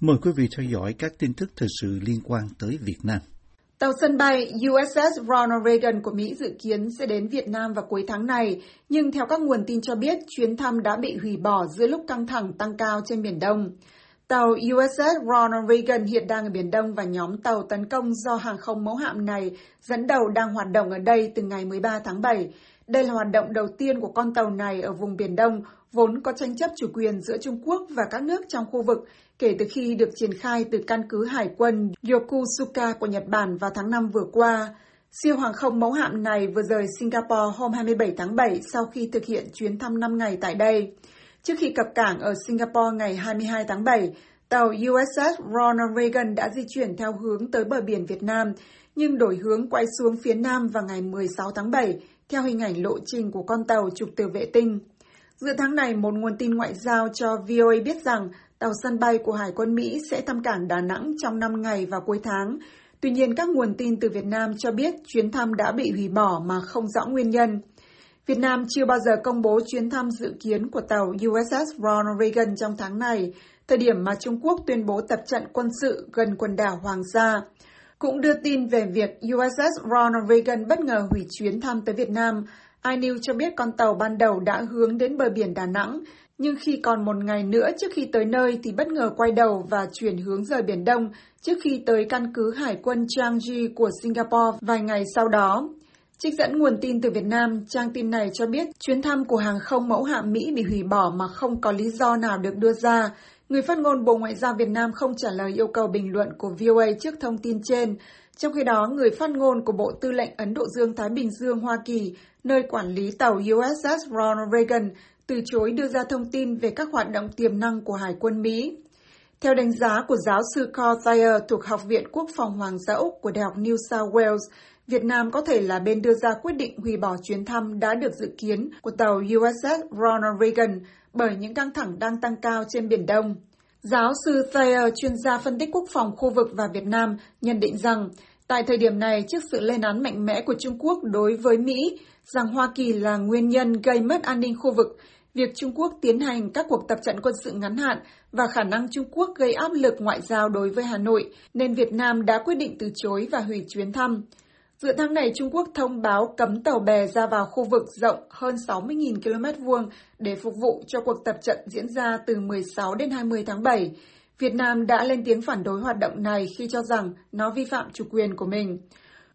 Mời quý vị theo dõi các tin tức thời sự liên quan tới Việt Nam. Tàu sân bay USS Ronald Reagan của Mỹ dự kiến sẽ đến Việt Nam vào cuối tháng này, nhưng theo các nguồn tin cho biết, chuyến thăm đã bị hủy bỏ giữa lúc căng thẳng tăng cao trên Biển Đông. Tàu USS Ronald Reagan hiện đang ở Biển Đông và nhóm tàu tấn công do hàng không mẫu hạm này dẫn đầu đang hoạt động ở đây từ ngày 13 tháng 7. Đây là hoạt động đầu tiên của con tàu này ở vùng Biển Đông, vốn có tranh chấp chủ quyền giữa Trung Quốc và các nước trong khu vực kể từ khi được triển khai từ căn cứ hải quân Yokosuka của Nhật Bản vào tháng 5 vừa qua. Siêu hàng không mẫu hạm này vừa rời Singapore hôm 27 tháng 7 sau khi thực hiện chuyến thăm 5 ngày tại đây. Trước khi cập cảng ở Singapore ngày 22 tháng 7, tàu USS Ronald Reagan đã di chuyển theo hướng tới bờ biển Việt Nam, nhưng đổi hướng quay xuống phía nam vào ngày 16 tháng 7, theo hình ảnh lộ trình của con tàu chụp từ vệ tinh. Giữa tháng này, một nguồn tin ngoại giao cho VOA biết rằng tàu sân bay của Hải quân Mỹ sẽ thăm cảng Đà Nẵng trong 5 ngày vào cuối tháng. Tuy nhiên, các nguồn tin từ Việt Nam cho biết chuyến thăm đã bị hủy bỏ mà không rõ nguyên nhân. Việt Nam chưa bao giờ công bố chuyến thăm dự kiến của tàu USS Ronald Reagan trong tháng này, thời điểm mà Trung Quốc tuyên bố tập trận quân sự gần quần đảo Hoàng Sa. Cũng đưa tin về việc USS Ronald Reagan bất ngờ hủy chuyến thăm tới Việt Nam, INEW cho biết con tàu ban đầu đã hướng đến bờ biển Đà Nẵng, nhưng khi còn một ngày nữa trước khi tới nơi thì bất ngờ quay đầu và chuyển hướng rời Biển Đông trước khi tới căn cứ Hải quân Changi của Singapore vài ngày sau đó. Trích dẫn nguồn tin từ Việt Nam, trang tin này cho biết chuyến thăm của hàng không mẫu hạm Mỹ bị hủy bỏ mà không có lý do nào được đưa ra. Người phát ngôn Bộ Ngoại giao Việt Nam không trả lời yêu cầu bình luận của VOA trước thông tin trên. Trong khi đó, người phát ngôn của Bộ Tư lệnh Ấn Độ Dương-Thái Bình Dương Hoa Kỳ, nơi quản lý tàu USS Ronald Reagan, từ chối đưa ra thông tin về các hoạt động tiềm năng của Hải quân Mỹ. Theo đánh giá của giáo sư Carl Thayer thuộc Học viện Quốc phòng Hoàng gia Úc của Đại học New South Wales, Việt Nam có thể là bên đưa ra quyết định hủy bỏ chuyến thăm đã được dự kiến của tàu USS Ronald Reagan bởi những căng thẳng đang tăng cao trên Biển Đông. Giáo sư Thayer, chuyên gia phân tích quốc phòng khu vực và Việt Nam, nhận định rằng tại thời điểm này, trước sự lên án mạnh mẽ của Trung Quốc đối với Mỹ rằng Hoa Kỳ là nguyên nhân gây mất an ninh khu vực, việc Trung Quốc tiến hành các cuộc tập trận quân sự ngắn hạn và khả năng Trung Quốc gây áp lực ngoại giao đối với Hà Nội, nên Việt Nam đã quyết định từ chối và hủy chuyến thăm. Giữa tháng này, Trung Quốc thông báo cấm tàu bè ra vào khu vực rộng hơn 60.000 km vuông để phục vụ cho cuộc tập trận diễn ra từ 16 đến 20 tháng 7. Việt Nam đã lên tiếng phản đối hoạt động này khi cho rằng nó vi phạm chủ quyền của mình.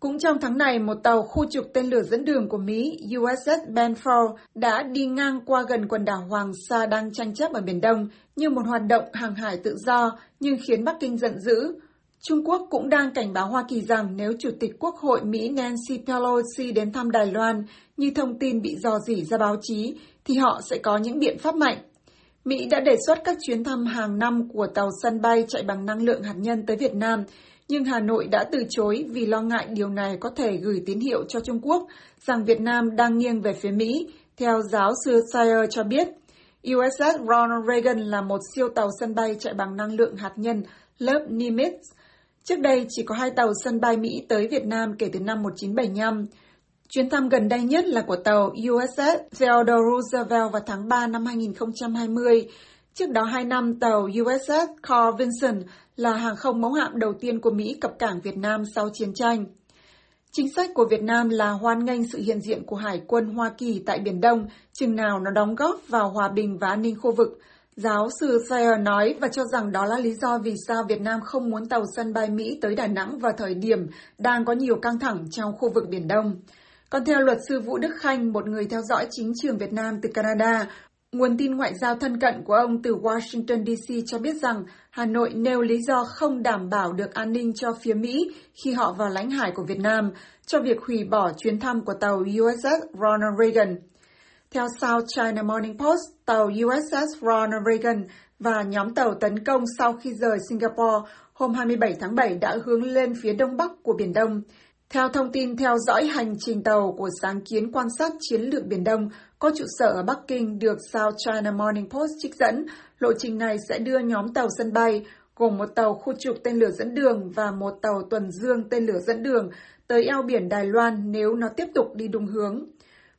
Cũng trong tháng này, một tàu khu trục tên lửa dẫn đường của Mỹ USS Benford đã đi ngang qua gần quần đảo Hoàng Sa đang tranh chấp ở Biển Đông như một hoạt động hàng hải tự do nhưng khiến Bắc Kinh giận dữ. Trung Quốc cũng đang cảnh báo Hoa Kỳ rằng nếu Chủ tịch Quốc hội Mỹ Nancy Pelosi đến thăm Đài Loan như thông tin bị dò dỉ ra báo chí, thì họ sẽ có những biện pháp mạnh. Mỹ đã đề xuất các chuyến thăm hàng năm của tàu sân bay chạy bằng năng lượng hạt nhân tới Việt Nam, nhưng Hà Nội đã từ chối vì lo ngại điều này có thể gửi tín hiệu cho Trung Quốc rằng Việt Nam đang nghiêng về phía Mỹ, theo giáo sư Sayer cho biết. USS Ronald Reagan là một siêu tàu sân bay chạy bằng năng lượng hạt nhân lớp Nimitz, Trước đây chỉ có hai tàu sân bay Mỹ tới Việt Nam kể từ năm 1975. Chuyến thăm gần đây nhất là của tàu USS Theodore Roosevelt vào tháng 3 năm 2020. Trước đó hai năm, tàu USS Carl Vinson là hàng không mẫu hạm đầu tiên của Mỹ cập cảng Việt Nam sau chiến tranh. Chính sách của Việt Nam là hoan nghênh sự hiện diện của Hải quân Hoa Kỳ tại Biển Đông, chừng nào nó đóng góp vào hòa bình và an ninh khu vực, Giáo sư Thayer nói và cho rằng đó là lý do vì sao Việt Nam không muốn tàu sân bay Mỹ tới Đà Nẵng vào thời điểm đang có nhiều căng thẳng trong khu vực Biển Đông. Còn theo luật sư Vũ Đức Khanh, một người theo dõi chính trường Việt Nam từ Canada, nguồn tin ngoại giao thân cận của ông từ Washington DC cho biết rằng Hà Nội nêu lý do không đảm bảo được an ninh cho phía Mỹ khi họ vào lãnh hải của Việt Nam cho việc hủy bỏ chuyến thăm của tàu USS Ronald Reagan. Theo South China Morning Post, tàu USS Ronald Reagan và nhóm tàu tấn công sau khi rời Singapore hôm 27 tháng 7 đã hướng lên phía đông bắc của Biển Đông. Theo thông tin theo dõi hành trình tàu của sáng kiến quan sát chiến lược Biển Đông có trụ sở ở Bắc Kinh được South China Morning Post trích dẫn, lộ trình này sẽ đưa nhóm tàu sân bay gồm một tàu khu trục tên lửa dẫn đường và một tàu tuần dương tên lửa dẫn đường tới eo biển Đài Loan nếu nó tiếp tục đi đúng hướng.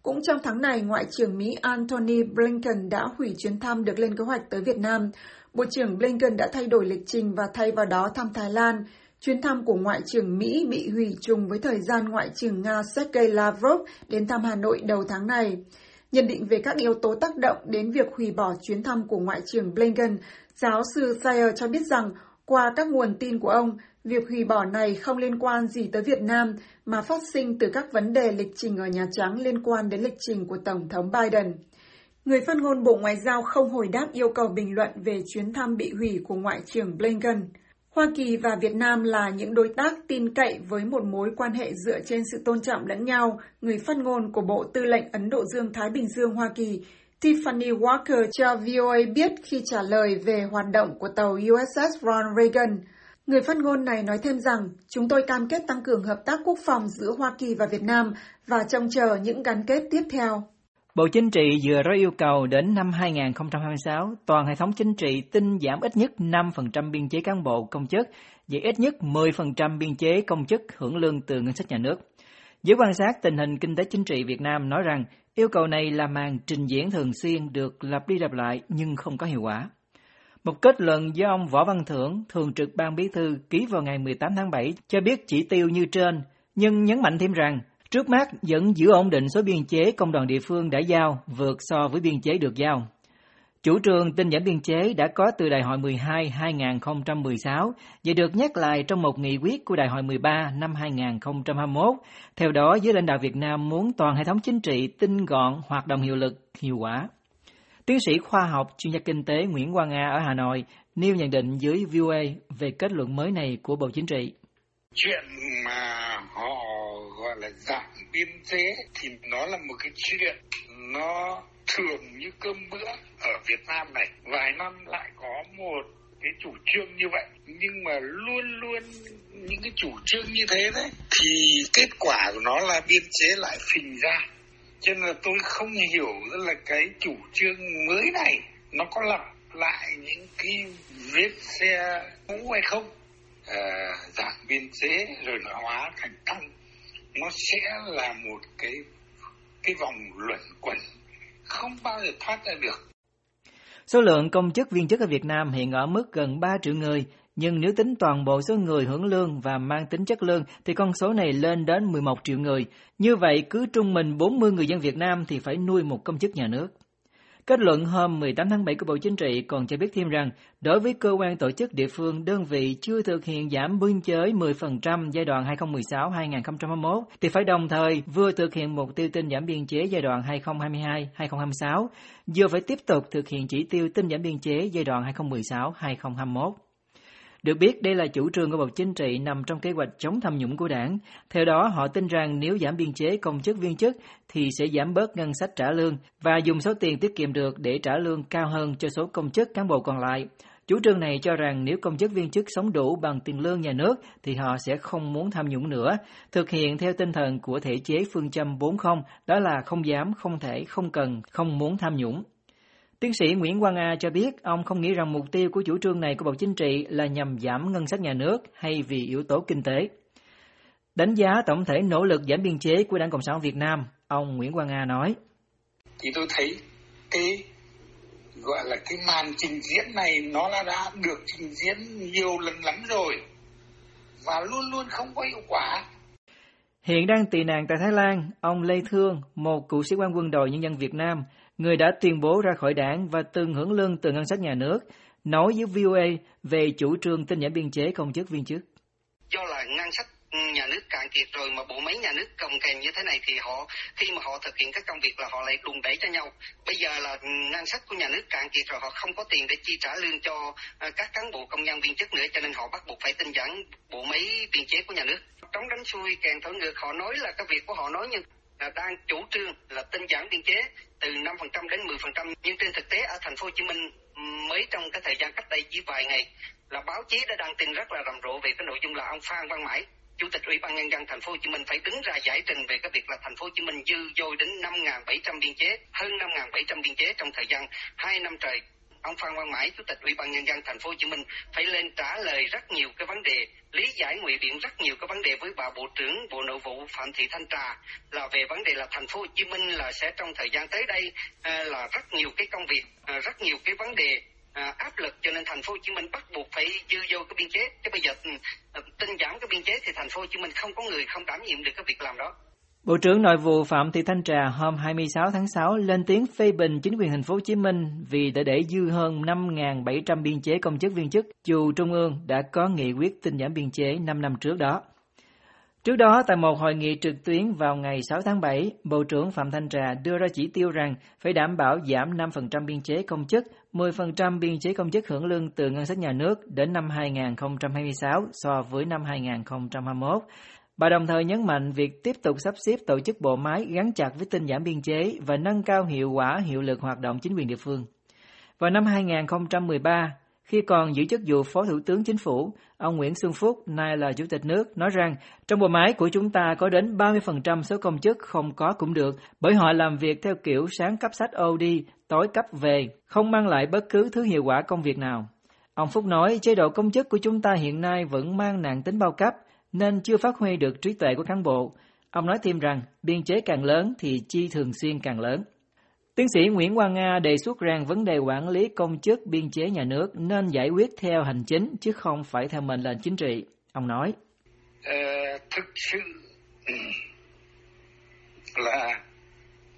Cũng trong tháng này, Ngoại trưởng Mỹ Antony Blinken đã hủy chuyến thăm được lên kế hoạch tới Việt Nam. Bộ trưởng Blinken đã thay đổi lịch trình và thay vào đó thăm Thái Lan. Chuyến thăm của Ngoại trưởng Mỹ bị hủy trùng với thời gian Ngoại trưởng Nga Sergei Lavrov đến thăm Hà Nội đầu tháng này. Nhận định về các yếu tố tác động đến việc hủy bỏ chuyến thăm của Ngoại trưởng Blinken, giáo sư Sayer cho biết rằng qua các nguồn tin của ông, việc hủy bỏ này không liên quan gì tới Việt Nam mà phát sinh từ các vấn đề lịch trình ở Nhà Trắng liên quan đến lịch trình của Tổng thống Biden. Người phát ngôn Bộ Ngoại giao không hồi đáp yêu cầu bình luận về chuyến thăm bị hủy của Ngoại trưởng Blinken. Hoa Kỳ và Việt Nam là những đối tác tin cậy với một mối quan hệ dựa trên sự tôn trọng lẫn nhau, người phát ngôn của Bộ Tư lệnh Ấn Độ Dương-Thái Bình Dương Hoa Kỳ Tiffany Walker cho VOA biết khi trả lời về hoạt động của tàu USS Ronald Reagan. Người phát ngôn này nói thêm rằng, chúng tôi cam kết tăng cường hợp tác quốc phòng giữa Hoa Kỳ và Việt Nam và trông chờ những gắn kết tiếp theo. Bộ Chính trị vừa ra yêu cầu đến năm 2026, toàn hệ thống chính trị tinh giảm ít nhất 5% biên chế cán bộ công chức và ít nhất 10% biên chế công chức hưởng lương từ ngân sách nhà nước. Giới quan sát tình hình kinh tế chính trị Việt Nam nói rằng yêu cầu này là màn trình diễn thường xuyên được lặp đi lặp lại nhưng không có hiệu quả. Một kết luận do ông Võ Văn Thưởng, Thường trực Ban Bí thư ký vào ngày 18 tháng 7 cho biết chỉ tiêu như trên, nhưng nhấn mạnh thêm rằng trước mắt vẫn giữ ổn định số biên chế công đoàn địa phương đã giao vượt so với biên chế được giao. Chủ trương tinh giảm biên chế đã có từ Đại hội 12 2016 và được nhắc lại trong một nghị quyết của Đại hội 13 năm 2021. Theo đó, giới lãnh đạo Việt Nam muốn toàn hệ thống chính trị tinh gọn, hoạt động hiệu lực, hiệu quả. Tiến sĩ khoa học chuyên gia kinh tế Nguyễn Quang Nga ở Hà Nội nêu nhận định dưới VOA về kết luận mới này của Bộ Chính trị. Chuyện mà họ gọi là giảm biên chế thì nó là một cái chuyện nó thường như cơm bữa ở Việt Nam này. Vài năm lại có một cái chủ trương như vậy. Nhưng mà luôn luôn những cái chủ trương như thế đấy, thì kết quả của nó là biên chế lại phình ra cho nên là tôi không hiểu là cái chủ trương mới này nó có lặp lại những cái vết xe cũ hay không à, giảm biên chế rồi nó hóa thành tăng nó sẽ là một cái cái vòng luẩn quẩn không bao giờ thoát ra được. Số lượng công chức viên chức ở Việt Nam hiện ở mức gần 3 triệu người, nhưng nếu tính toàn bộ số người hưởng lương và mang tính chất lương thì con số này lên đến 11 triệu người. Như vậy, cứ trung bình 40 người dân Việt Nam thì phải nuôi một công chức nhà nước. Kết luận hôm 18 tháng 7 của Bộ Chính trị còn cho biết thêm rằng, đối với cơ quan tổ chức địa phương đơn vị chưa thực hiện giảm biên chế 10% giai đoạn 2016-2021 thì phải đồng thời vừa thực hiện mục tiêu tinh giảm biên chế giai đoạn 2022-2026, vừa phải tiếp tục thực hiện chỉ tiêu tinh giảm biên chế giai đoạn 2016-2021. Được biết, đây là chủ trương của Bộ Chính trị nằm trong kế hoạch chống tham nhũng của đảng. Theo đó, họ tin rằng nếu giảm biên chế công chức viên chức thì sẽ giảm bớt ngân sách trả lương và dùng số tiền tiết kiệm được để trả lương cao hơn cho số công chức cán bộ còn lại. Chủ trương này cho rằng nếu công chức viên chức sống đủ bằng tiền lương nhà nước thì họ sẽ không muốn tham nhũng nữa, thực hiện theo tinh thần của thể chế phương châm 40, đó là không dám, không thể, không cần, không muốn tham nhũng. Tiến sĩ Nguyễn Quang A cho biết ông không nghĩ rằng mục tiêu của chủ trương này của Bộ Chính trị là nhằm giảm ngân sách nhà nước hay vì yếu tố kinh tế. Đánh giá tổng thể nỗ lực giảm biên chế của Đảng Cộng sản Việt Nam, ông Nguyễn Quang A nói. Thì tôi thấy cái gọi là cái màn trình diễn này nó là đã được trình diễn nhiều lần lắm rồi và luôn luôn không có hiệu quả. Hiện đang tị nạn tại Thái Lan, ông Lê Thương, một cựu sĩ quan quân đội nhân dân Việt Nam, người đã tuyên bố ra khỏi đảng và từng hưởng lương từ ngân sách nhà nước, nói với VOA về chủ trương tinh giản biên chế công chức viên chức. Do là ngân sách nhà nước cạn kiệt rồi mà bộ máy nhà nước cồng kềnh như thế này thì họ khi mà họ thực hiện các công việc là họ lại đùn đẩy cho nhau. Bây giờ là ngân sách của nhà nước cạn kiệt rồi họ không có tiền để chi trả lương cho ờ, các cán bộ công nhân viên chức nữa cho nên họ bắt buộc phải tinh giản bộ máy biên chế của nhà nước. Trống đánh xuôi kèn thổi ngược họ nói là cái việc của họ nói nhưng là đang chủ trương là tinh giản biên chế từ 5% đến 10% nhưng trên thực tế ở thành phố Hồ Chí Minh mới trong cái thời gian cách đây chỉ vài ngày là báo chí đã đăng tin rất là rầm rộ về cái nội dung là ông Phan Văn Mãi Chủ tịch Ủy ban nhân dân thành phố Hồ Chí Minh phải đứng ra giải trình về cái việc là thành phố Hồ Chí Minh dư dôi đến 5.700 biên chế, hơn 5.700 biên chế trong thời gian 2 năm trời. Ông Phan Văn Mãi, Chủ tịch Ủy ban nhân dân thành phố Hồ Chí Minh phải lên trả lời rất nhiều cái vấn đề, lý giải ngụy biện rất nhiều cái vấn đề với bà Bộ trưởng Bộ Nội vụ Phạm Thị Thanh Trà là về vấn đề là thành phố Hồ Chí Minh là sẽ trong thời gian tới đây à, là rất nhiều cái công việc, à, rất nhiều cái vấn đề à, áp lực cho nên thành phố Hồ Chí Minh bắt buộc phải dư vô cái biên chế. Chứ bây giờ ừ, ừ, tinh giảm cái biên chế thì thành phố Hồ Chí Minh không có người không đảm nhiệm được cái việc làm đó. Bộ trưởng Nội vụ Phạm Thị Thanh Trà hôm 26 tháng 6 lên tiếng phê bình chính quyền thành phố Hồ Chí Minh vì đã để dư hơn 5.700 biên chế công chức viên chức, dù Trung ương đã có nghị quyết tinh giảm biên chế 5 năm trước đó. Trước đó, tại một hội nghị trực tuyến vào ngày 6 tháng 7, Bộ trưởng Phạm Thanh Trà đưa ra chỉ tiêu rằng phải đảm bảo giảm 5% biên chế công chức, 10% biên chế công chức hưởng lương từ ngân sách nhà nước đến năm 2026 so với năm 2021. Bà đồng thời nhấn mạnh việc tiếp tục sắp xếp tổ chức bộ máy gắn chặt với tinh giảm biên chế và nâng cao hiệu quả hiệu lực hoạt động chính quyền địa phương. Vào năm 2013, khi còn giữ chức vụ Phó Thủ tướng Chính phủ, ông Nguyễn Xuân Phúc, nay là Chủ tịch nước, nói rằng trong bộ máy của chúng ta có đến 30% số công chức không có cũng được bởi họ làm việc theo kiểu sáng cấp sách ô đi, tối cấp về, không mang lại bất cứ thứ hiệu quả công việc nào. Ông Phúc nói chế độ công chức của chúng ta hiện nay vẫn mang nặng tính bao cấp nên chưa phát huy được trí tuệ của cán bộ. Ông nói thêm rằng biên chế càng lớn thì chi thường xuyên càng lớn. Tiến sĩ Nguyễn Quang Nga đề xuất rằng vấn đề quản lý công chức biên chế nhà nước nên giải quyết theo hành chính chứ không phải theo mệnh lệnh chính trị. Ông nói. Ờ, thực sự ừ, là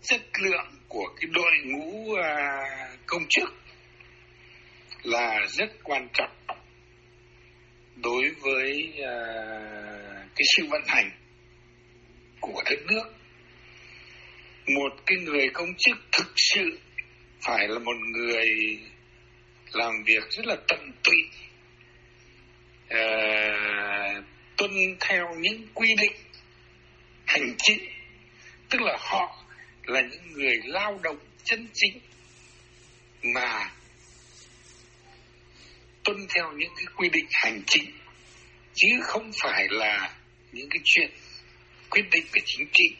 chất lượng của cái đội ngũ à, công chức là rất quan trọng đối với à, cái sự vận hành của đất nước. Một cái người công chức thực sự phải là một người làm việc rất là tận tụy uh, tuân theo những quy định hành chính. Tức là họ là những người lao động chân chính mà tuân theo những cái quy định hành chính chứ không phải là những cái chuyện quyết định về chính trị.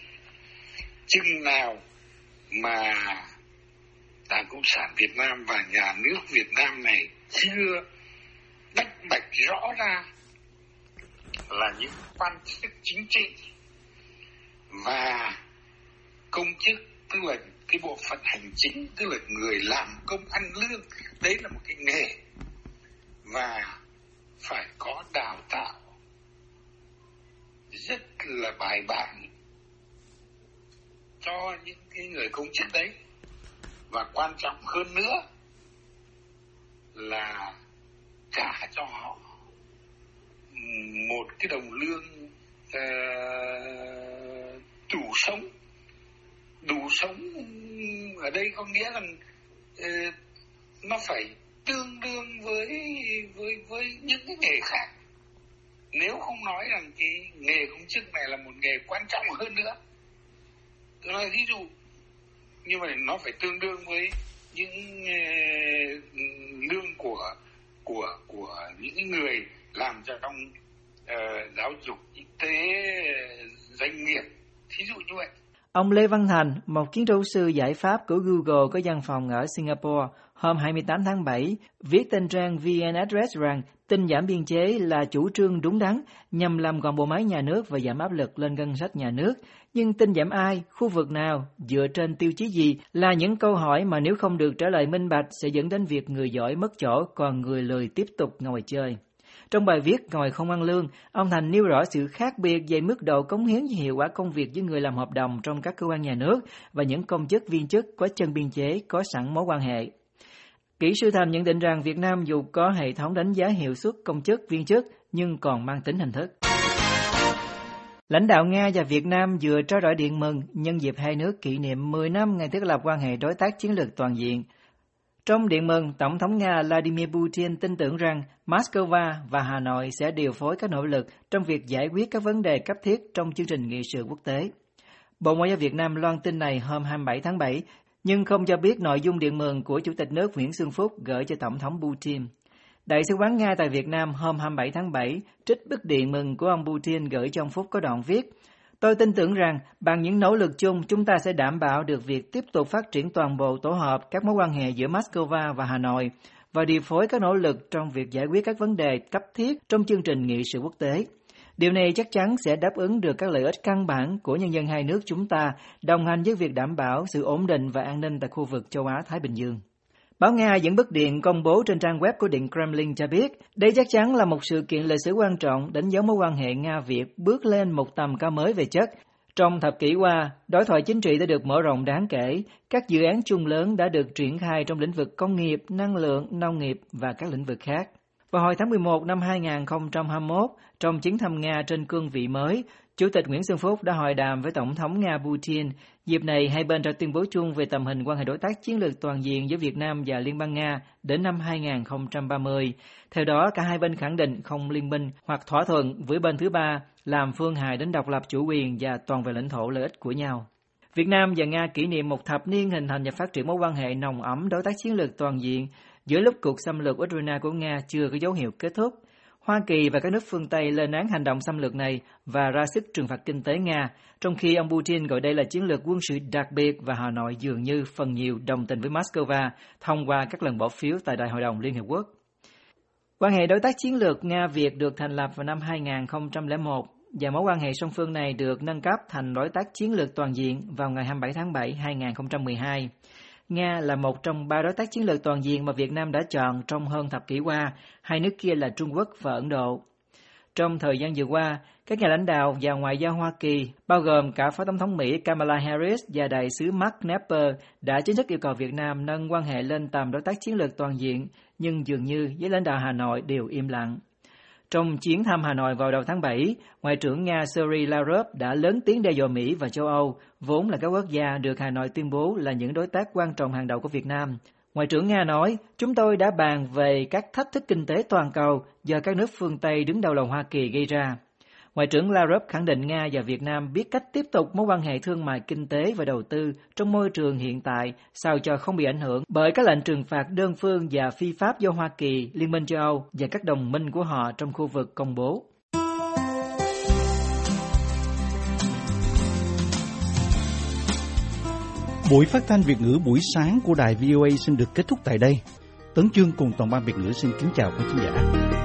Chừng nào mà Đảng Cộng sản Việt Nam và nhà nước Việt Nam này chưa đắc bạch rõ ra là những quan chức chính trị và công chức, tức là cái bộ phận hành chính, tức là người làm công ăn lương, đấy là một cái nghề và phải có đào tạo là bài bản cho những cái người công chức đấy. Và quan trọng hơn nữa là trả cho họ một cái đồng lương uh, đủ sống. Đủ sống ở đây có nghĩa rằng uh, nó phải tương đương với với với những cái nghề khác nếu không nói rằng cái nghề công chức này là một nghề quan trọng hơn nữa tôi nói ví dụ như vậy nó phải tương đương với những ờ, lương của của của những người làm cho trong uh, giáo dục y tế doanh nghiệp. Thí dụ như vậy. Ông Lê Văn Thành, một kiến trúc sư giải pháp của Google có văn phòng ở Singapore, hôm 28 tháng 7, viết tên trang VN Address rằng tinh giảm biên chế là chủ trương đúng đắn nhằm làm gọn bộ máy nhà nước và giảm áp lực lên ngân sách nhà nước. Nhưng tinh giảm ai, khu vực nào, dựa trên tiêu chí gì là những câu hỏi mà nếu không được trả lời minh bạch sẽ dẫn đến việc người giỏi mất chỗ còn người lười tiếp tục ngồi chơi. Trong bài viết Ngồi không ăn lương, ông Thành nêu rõ sự khác biệt về mức độ cống hiến và hiệu quả công việc với người làm hợp đồng trong các cơ quan nhà nước và những công chức viên chức có chân biên chế có sẵn mối quan hệ. Kỹ sư Thành nhận định rằng Việt Nam dù có hệ thống đánh giá hiệu suất công chức viên chức nhưng còn mang tính hình thức. Lãnh đạo Nga và Việt Nam vừa trao đổi điện mừng nhân dịp hai nước kỷ niệm 10 năm ngày thiết lập quan hệ đối tác chiến lược toàn diện trong điện mừng, Tổng thống Nga Vladimir Putin tin tưởng rằng Moscow và Hà Nội sẽ điều phối các nỗ lực trong việc giải quyết các vấn đề cấp thiết trong chương trình nghị sự quốc tế. Bộ Ngoại giao Việt Nam loan tin này hôm 27 tháng 7, nhưng không cho biết nội dung điện mừng của Chủ tịch nước Nguyễn Xuân Phúc gửi cho Tổng thống Putin. Đại sứ quán Nga tại Việt Nam hôm 27 tháng 7 trích bức điện mừng của ông Putin gửi cho ông Phúc có đoạn viết, Tôi tin tưởng rằng bằng những nỗ lực chung, chúng ta sẽ đảm bảo được việc tiếp tục phát triển toàn bộ tổ hợp, các mối quan hệ giữa Moscow và Hà Nội, và điều phối các nỗ lực trong việc giải quyết các vấn đề cấp thiết trong chương trình nghị sự quốc tế. Điều này chắc chắn sẽ đáp ứng được các lợi ích căn bản của nhân dân hai nước chúng ta, đồng hành với việc đảm bảo sự ổn định và an ninh tại khu vực châu Á-Thái Bình Dương. Báo Nga dẫn bức điện công bố trên trang web của Điện Kremlin cho biết, đây chắc chắn là một sự kiện lịch sử quan trọng đánh dấu mối quan hệ Nga-Việt bước lên một tầm cao mới về chất. Trong thập kỷ qua, đối thoại chính trị đã được mở rộng đáng kể, các dự án chung lớn đã được triển khai trong lĩnh vực công nghiệp, năng lượng, nông nghiệp và các lĩnh vực khác. Vào hồi tháng 11 năm 2021, trong chuyến thăm Nga trên cương vị mới, Chủ tịch Nguyễn Xuân Phúc đã hội đàm với Tổng thống Nga Putin. Dịp này, hai bên đã tuyên bố chung về tầm hình quan hệ đối tác chiến lược toàn diện giữa Việt Nam và Liên bang Nga đến năm 2030. Theo đó, cả hai bên khẳng định không liên minh hoặc thỏa thuận với bên thứ ba làm phương hại đến độc lập chủ quyền và toàn vẹn lãnh thổ lợi ích của nhau. Việt Nam và Nga kỷ niệm một thập niên hình thành và phát triển mối quan hệ nồng ấm đối tác chiến lược toàn diện giữa lúc cuộc xâm lược Ukraine của Nga chưa có dấu hiệu kết thúc. Hoa Kỳ và các nước phương Tây lên án hành động xâm lược này và ra sức trừng phạt kinh tế Nga, trong khi ông Putin gọi đây là chiến lược quân sự đặc biệt và Hà Nội dường như phần nhiều đồng tình với Moscow thông qua các lần bỏ phiếu tại Đại hội đồng Liên hiệp Quốc. Quan hệ đối tác chiến lược Nga-Việt được thành lập vào năm 2001 và mối quan hệ song phương này được nâng cấp thành đối tác chiến lược toàn diện vào ngày 27 tháng 7 2012. Nga là một trong ba đối tác chiến lược toàn diện mà Việt Nam đã chọn trong hơn thập kỷ qua, hai nước kia là Trung Quốc và Ấn Độ. Trong thời gian vừa qua, các nhà lãnh đạo và ngoại giao Hoa Kỳ, bao gồm cả Phó Tổng thống Mỹ Kamala Harris và đại sứ Mark Nepper, đã chính thức yêu cầu Việt Nam nâng quan hệ lên tầm đối tác chiến lược toàn diện, nhưng dường như với lãnh đạo Hà Nội đều im lặng. Trong chuyến thăm Hà Nội vào đầu tháng 7, Ngoại trưởng Nga Sergei Lavrov đã lớn tiếng đe dọa Mỹ và châu Âu, vốn là các quốc gia được Hà Nội tuyên bố là những đối tác quan trọng hàng đầu của Việt Nam. Ngoại trưởng Nga nói, chúng tôi đã bàn về các thách thức kinh tế toàn cầu do các nước phương Tây đứng đầu là Hoa Kỳ gây ra. Ngoại trưởng Lavrov khẳng định Nga và Việt Nam biết cách tiếp tục mối quan hệ thương mại kinh tế và đầu tư trong môi trường hiện tại sao cho không bị ảnh hưởng bởi các lệnh trừng phạt đơn phương và phi pháp do Hoa Kỳ, Liên minh châu Âu và các đồng minh của họ trong khu vực công bố. Buổi phát thanh Việt ngữ buổi sáng của đài VOA xin được kết thúc tại đây. Tấn Chương cùng toàn ban Việt ngữ xin kính chào quý khán giả.